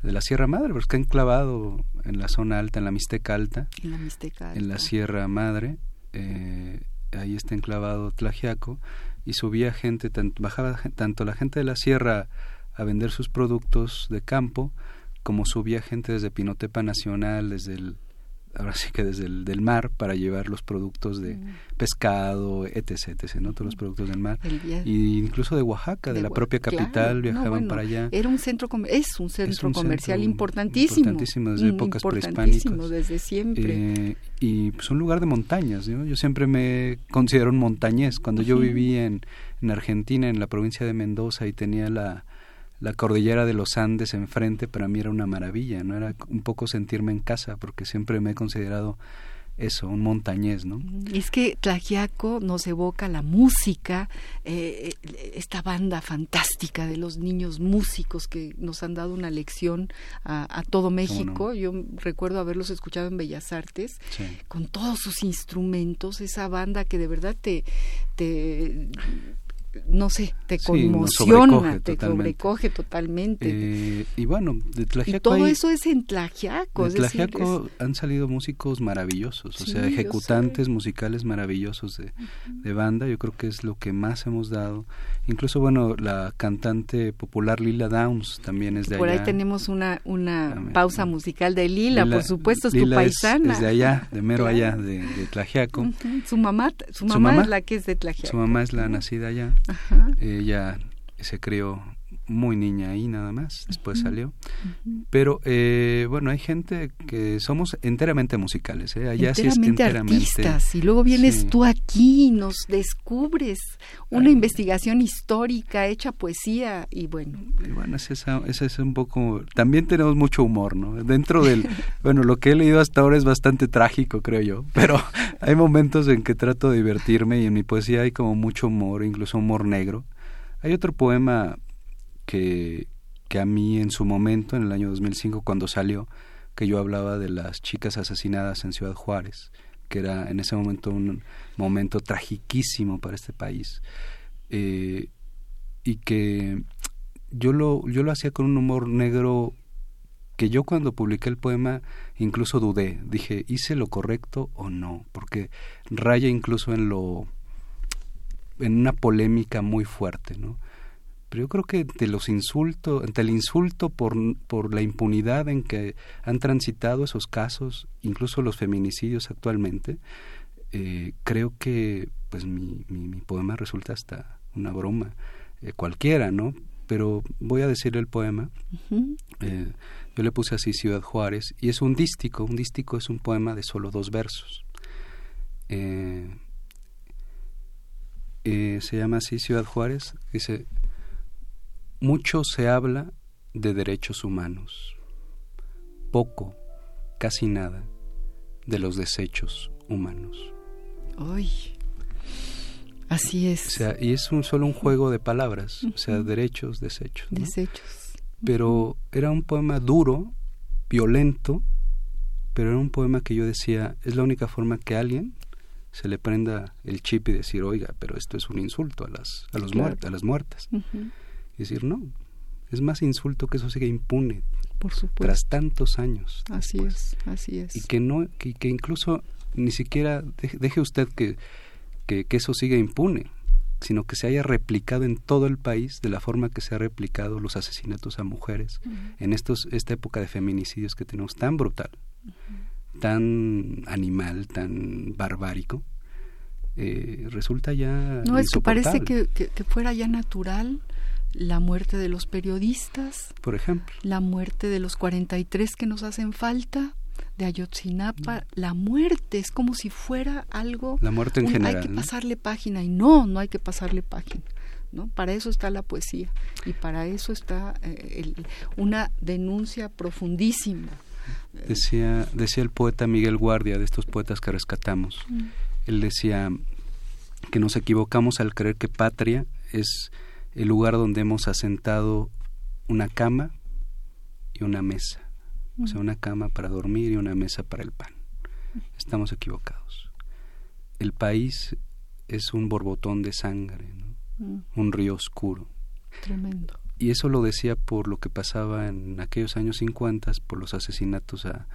de la Sierra Madre, porque está enclavado en la zona alta, en la Mixteca Alta, en la, Mixteca en la Sierra Madre, eh, ahí está enclavado Tlajiaco, y subía gente, bajaba tanto la gente de la sierra a vender sus productos de campo, como subía gente desde Pinotepa Nacional, desde el, ahora sí que desde el del mar, para llevar los productos de mm. pescado, etc, etc, ¿no? Todos los productos del mar. Y incluso de Oaxaca, de, la propia capital, viajaban para allá. Era un centro, es un centro comercial importantísimo. Importantísimo desde épocas prehispánicas. desde siempre. Eh, y pues un lugar de montañas, ¿no? Yo siempre me considero un montañés. Cuando yo vivía en, en Argentina, en la provincia de Mendoza, y tenía la, la cordillera de los Andes enfrente, para mí era una maravilla, ¿no? Era un poco sentirme en casa, porque siempre me he considerado eso, un montañés, ¿no? Es que Tlajiaco nos evoca la música, eh, esta banda fantástica de los niños músicos que nos han dado una lección a, todo México. Yo recuerdo haberlos escuchado en Bellas Artes, con todos sus instrumentos, esa banda que de verdad te, te no sé, te conmociona, te sobrecoge totalmente. Eh, y bueno, de Tlajiaco. Y todo eso es en Tlajiaco. De Tlajiaco han salido músicos maravillosos, o sea, ejecutantes musicales maravillosos de, de, banda. Yo creo que es lo que más hemos dado. Incluso, bueno, la cantante popular Lila Downs también es de allá. Por ahí tenemos una, una pausa musical de Lila, por supuesto, es tu paisana. Es, de allá, de mero allá, de, de. Su mamá, su mamá, es la que es de Tlajiaco. Su mamá es la nacida allá. Ella se crió muy niña ahí nada más, después salió. Pero eh, bueno, hay gente que somos enteramente musicales, ¿eh? allá enteramente sí es artistas. Y luego vienes tú aquí y nos descubres una investigación histórica, hecha poesía y bueno. Y bueno, ese es, un poco... También tenemos mucho humor, ¿no? Dentro del... [laughs] bueno, lo que he leído hasta ahora es bastante trágico, creo yo, pero [laughs] hay momentos en que trato de divertirme y en mi poesía hay como mucho humor, incluso humor negro. Hay otro poema que, que a mí en su momento, en el año 2005, cuando salió, que yo hablaba de las chicas asesinadas en Ciudad Juárez, que era en ese momento un momento tragiquísimo para este país, eh, y que yo lo, yo lo hacía con un humor negro que yo cuando publiqué el poema incluso dudé, dije, ¿hice lo correcto o no? Porque raya incluso en lo en una polémica muy fuerte, ¿no? Yo creo que ante los insultos, ante el insulto por, por la impunidad en que han transitado esos casos, incluso los feminicidios actualmente, eh, creo que pues mi, mi, poema resulta hasta una broma eh, cualquiera, ¿no? Pero voy a decir el poema. Eh, yo le puse así Ciudad Juárez y es un dístico. Un dístico es un poema de solo dos versos. se llama así Ciudad Juárez. Dice mucho se habla de derechos humanos, poco, casi nada, de los desechos humanos. Ay, así es. O sea, y es un, solo un juego de palabras, o sea, derechos, desechos. Desechos. Pero era un poema duro, violento, pero era un poema que yo decía, es la única forma que alguien se le prenda el chip y decir, oiga, pero esto es un insulto a las, a los a las muertas decir, no, es más insulto que eso siga impune. Por supuesto. Tras tantos años. Así es, así es. Y que, no, que, que incluso ni siquiera deje, usted que, que, eso siga impune, sino que se haya replicado en todo el país de la forma que se ha replicado los asesinatos a mujeres en estos, esta época de feminicidios que tenemos tan brutal. tan animal, tan barbárico, eh, resulta ya... No, es que parece que, que, fuera ya natural la muerte de los periodistas. Por ejemplo. La muerte de los 43 que nos hacen falta de Ayotzinapa, la muerte es como si fuera algo... La muerte en general. Hay que pasarle página y no, no hay que pasarle página. ¿no? Para eso está la poesía y para eso está eh, una denuncia profundísima. Decía, decía el poeta Miguel Guardia, de estos poetas que rescatamos, mm. él decía que nos equivocamos al creer que patria es el lugar donde hemos asentado una cama y una mesa. O sea, una cama para dormir y una mesa para el pan. Estamos equivocados. El país es un borbotón de sangre, mm. un río oscuro. Tremendo. Y eso lo decía por lo que pasaba en aquellos años 50, por los asesinatos a,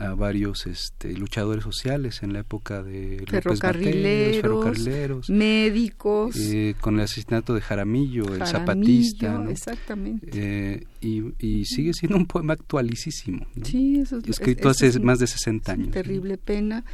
a varios este, luchadores sociales en la época de ferrocarrileros, ferrocarrileros médicos, eh, con el asesinato de Jaramillo, el zapatista, exactamente, eh, y, sigue siendo un poema actualísimo, sí, eso es, escrito hace más de 60 años. Terrible pena.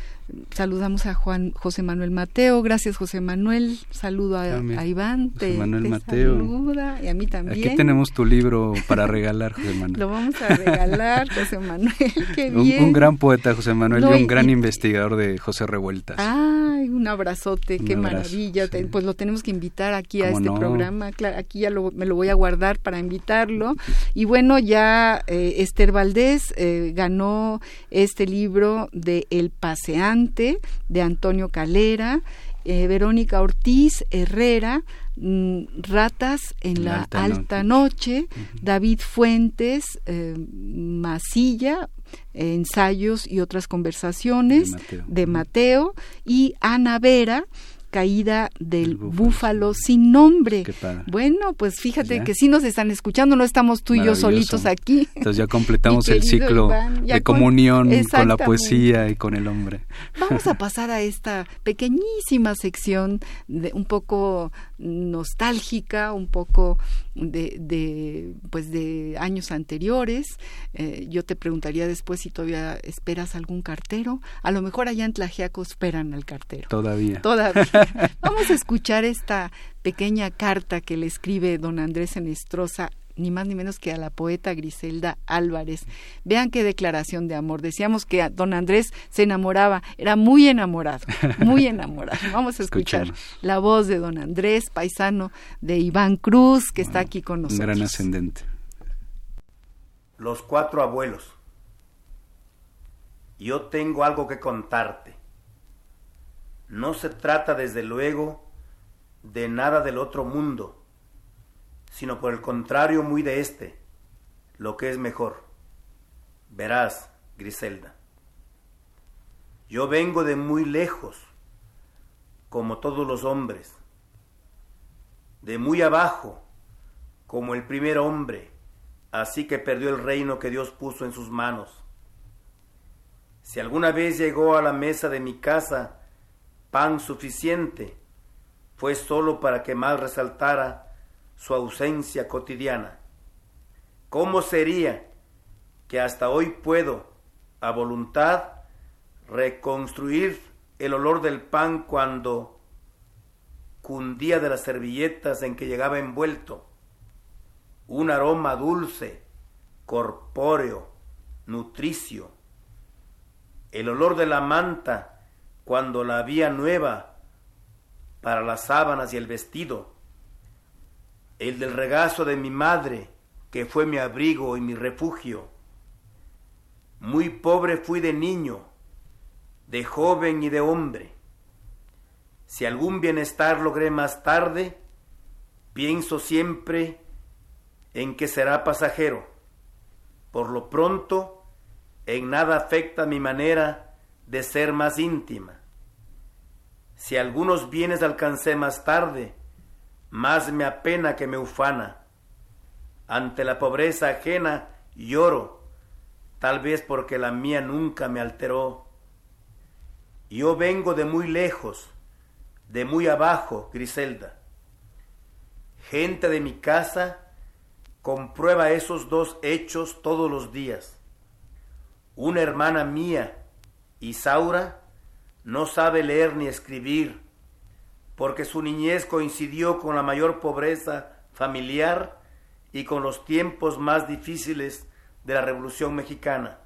Saludamos a Juan José Manuel Mateo, gracias José Manuel, saludo a, Iván, José Manuel Mateo. saluda y a mí también. Aquí tenemos tu libro para regalar, José Manuel. Lo vamos a regalar, José Manuel, qué bien gran poeta, José Manuel, y un gran investigador de José Revueltas. Ay, un abrazote, qué maravilla. Pues lo tenemos que invitar aquí a este programa. Claro, aquí ya me lo voy a guardar para invitarlo. Y bueno, ya eh, Esther Valdés eh, ganó este libro de El Paseante de Antonio Calera. Eh, Verónica Ortiz Herrera, mm, Ratas en la, alta, noche, David Fuentes, Masilla, ensayos y otras conversaciones de Mateo, y Ana Vera, caída del búfalo. sin nombre. Bueno, pues fíjate que sí nos están escuchando, no estamos tú y yo solitos aquí. Entonces ya [laughs] completamos el ciclo de comunión con la poesía y con el hombre. Vamos a [laughs] pasar a esta pequeñísima sección de un poco nostálgica, un poco de, de pues de años anteriores. Eh, yo te preguntaría después si todavía esperas algún cartero. A lo mejor allá en Tlajiaco esperan al cartero. Todavía. Todavía. [laughs] Vamos a escuchar esta pequeña carta que le escribe don Andrés Enestrosa ni más ni menos que a la poeta Griselda Álvarez. Vean qué declaración de amor. Decíamos que don Andrés se enamoraba, era muy enamorado, muy enamorado. Vamos a escuchar la voz de don Andrés, paisano de Iván Cruz, que está aquí con nosotros. Un gran ascendente. Los cuatro abuelos. Yo tengo algo que contarte. No se trata, desde luego, de nada del otro mundo, sino por el contrario muy de este, lo que es mejor. Verás, Griselda, yo vengo de muy lejos, como todos los hombres, de muy abajo, como el primer hombre, así que perdió el reino que Dios puso en sus manos. Si alguna vez llegó a la mesa de mi casa pan suficiente, fue solo para que más resaltara su ausencia cotidiana. ¿Cómo sería que hasta hoy puedo, a voluntad, reconstruir el olor del pan cuando cundía de las servilletas en que llegaba envuelto? Un aroma dulce, corpóreo, nutricio. El olor de la manta cuando la había nueva para las sábanas y el vestido, el del regazo de mi madre, que fue mi abrigo y mi refugio. Muy pobre fui de niño, de joven y de hombre. Si algún bienestar logré más tarde, pienso siempre en que será pasajero. Por lo pronto, en nada afecta mi manera de ser más íntima. Si algunos bienes alcancé más tarde, más me apena que me ufana. Ante la pobreza ajena lloro, tal vez porque la mía nunca me alteró. Yo vengo de muy lejos, de muy abajo, Griselda. Gente de mi casa comprueba esos dos hechos todos los días. Una hermana mía, Isaura no sabe leer ni escribir, porque su niñez coincidió con la mayor pobreza familiar y con los tiempos más difíciles de la Revolución Mexicana.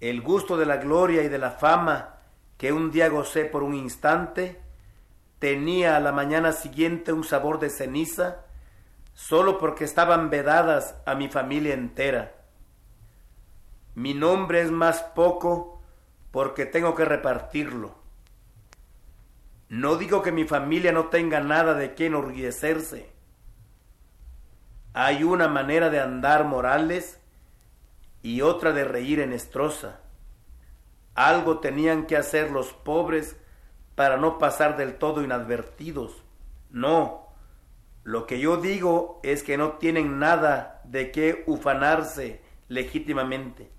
El gusto de la gloria y de la fama que un día gocé por un instante, tenía a la mañana siguiente un sabor de ceniza, solo porque estaban vedadas a mi familia entera. Mi nombre es más poco porque tengo que repartirlo. No digo que mi familia no tenga nada de qué enorgullecerse. Hay una manera de andar morales y otra de reír en estroza. Algo tenían que hacer los pobres para no pasar del todo inadvertidos. No, lo que yo digo es que no tienen nada de qué ufanarse legítimamente.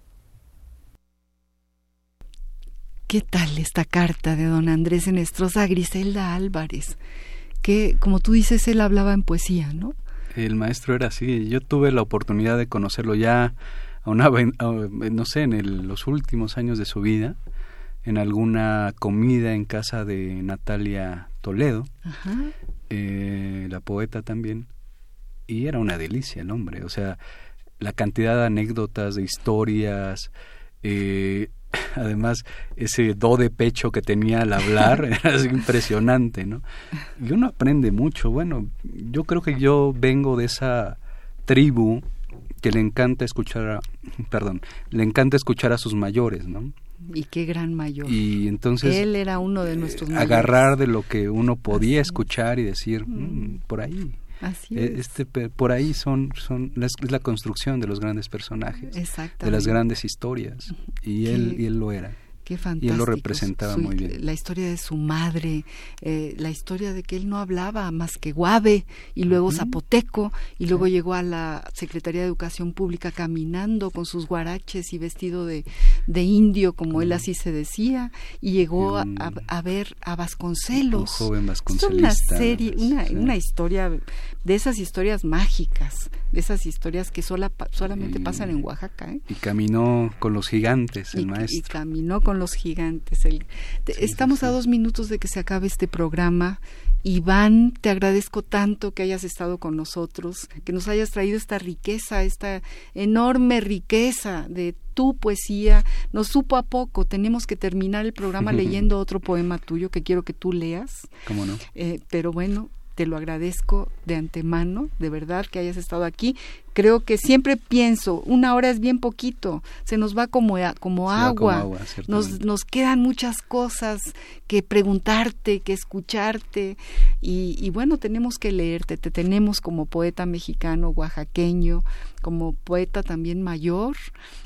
¿Qué tal esta carta de don Andrés Enestrosa a Griselda Álvarez? Que, como tú dices, él hablaba en poesía, ¿no? El maestro era así. Yo tuve la oportunidad de conocerlo ya, a una, no sé, en los últimos años de su vida, en alguna comida en casa de Natalia Toledo, eh, la poeta también. Y era una delicia el hombre. O sea, la cantidad de anécdotas, de historias. Eh, [laughs] además ese do de pecho que tenía al hablar [laughs] era impresionante, ¿no? Y uno aprende mucho. Bueno, yo creo que yo vengo de esa tribu que le encanta escuchar, a, perdón, le encanta escuchar a sus mayores, ¿no? Y qué gran mayor. Y entonces él era uno de nuestros eh, agarrar de lo que uno podía escuchar y decir mm, por ahí. Así e, Este, por ahí son, son es la construcción de los grandes personajes, de las grandes historias, y él, y él lo era. Qué fantástico. Y él lo representaba muy bien. La historia de su madre, eh, la historia de que él no hablaba más que guave y luego zapoteco y luego llegó a la Secretaría de Educación Pública caminando con sus guaraches y vestido de, de indio, como él así se decía, y llegó a, a, ver a Vasconcelos. Un joven vasconcelista. Es una serie, una, una historia de esas historias mágicas, de esas historias que sola, solamente pasan en Oaxaca. ¿eh? Y caminó con los gigantes, el maestro. Y caminó con los gigantes. El, estamos a dos minutos de que se acabe este programa. Iván, te agradezco tanto que hayas estado con nosotros, que nos hayas traído esta riqueza, esta enorme riqueza de tu poesía. Nos supo a poco, tenemos que terminar el programa [laughs] leyendo otro poema tuyo que quiero que tú leas. ¿Cómo no? Eh, pero bueno, te lo agradezco de antemano, de verdad que hayas estado aquí. Creo que siempre pienso, una hora es bien poquito, se nos va como, como agua, nos, nos quedan muchas cosas que preguntarte, que escucharte, y, y bueno, tenemos que leerte, te tenemos como poeta mexicano, oaxaqueño, como poeta también mayor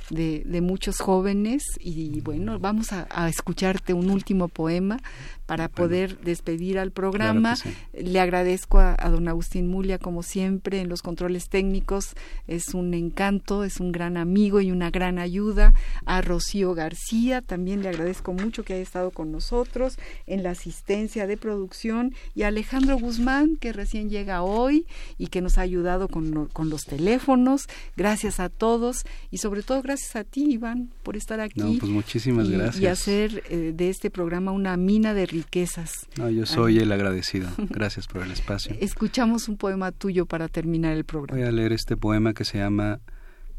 de, de muchos jóvenes, y bueno, vamos a, a escucharte un último poema para poder despedir al programa. Le agradezco a, don Agustín Mulia, como siempre, en los controles técnicos. Es un encanto, es un gran amigo y una gran ayuda. A Rocío García, también le agradezco mucho que haya estado con nosotros en la asistencia de producción. Y a Alejandro Guzmán, que recién llega hoy y que nos ha ayudado con, con los teléfonos. Gracias a todos y sobre todo gracias a ti, Iván, por estar aquí. No, pues muchísimas gracias. Y hacer eh, de este programa una mina de riquezas. No, yo soy el [laughs] agradecido. Gracias por el espacio. Escuchamos un poema tuyo para terminar el programa. Voy a leer este poema que se llama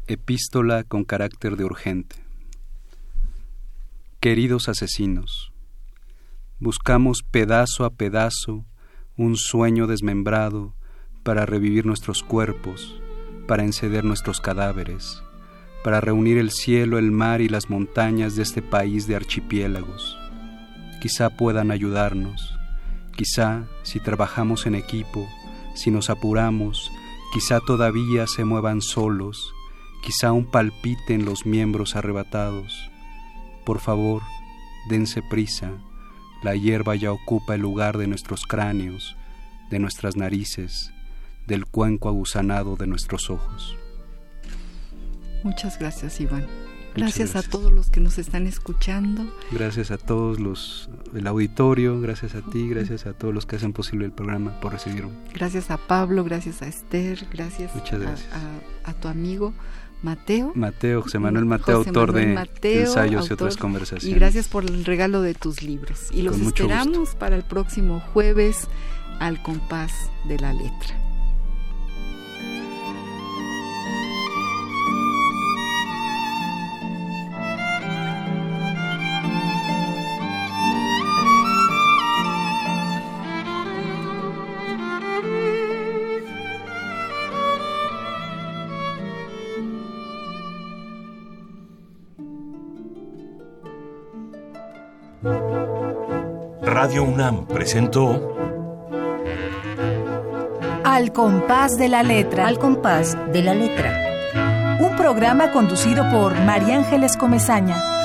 Epístola con carácter de urgente. Queridos asesinos, buscamos pedazo a pedazo un sueño desmembrado para revivir nuestros cuerpos, para enceder nuestros cadáveres, para reunir el cielo, el mar y las montañas de este país de archipiélagos quizá puedan ayudarnos, quizá si trabajamos en equipo, si nos apuramos, quizá todavía se muevan solos, quizá aún palpiten los miembros arrebatados. Por favor, dense prisa, la hierba ya ocupa el lugar de nuestros cráneos, de nuestras narices, del cuenco agusanado de nuestros ojos. Muchas gracias, Iván. Gracias, a todos los que nos están escuchando. Gracias a todos los el auditorio, gracias a ti, gracias a todos los que hacen posible el programa por recibirme. Gracias a Pablo, gracias a Esther, gracias, gracias. A, tu amigo Mateo. Mateo, José Manuel Mateo, autor de Ensayos y otras conversaciones. Y gracias por el regalo de tus libros. Y los esperamos para el próximo jueves al compás de la letra. Radio UNAM presentó Al compás de la letra. Al compás de la letra. Un programa conducido por María Ángeles Comezaña.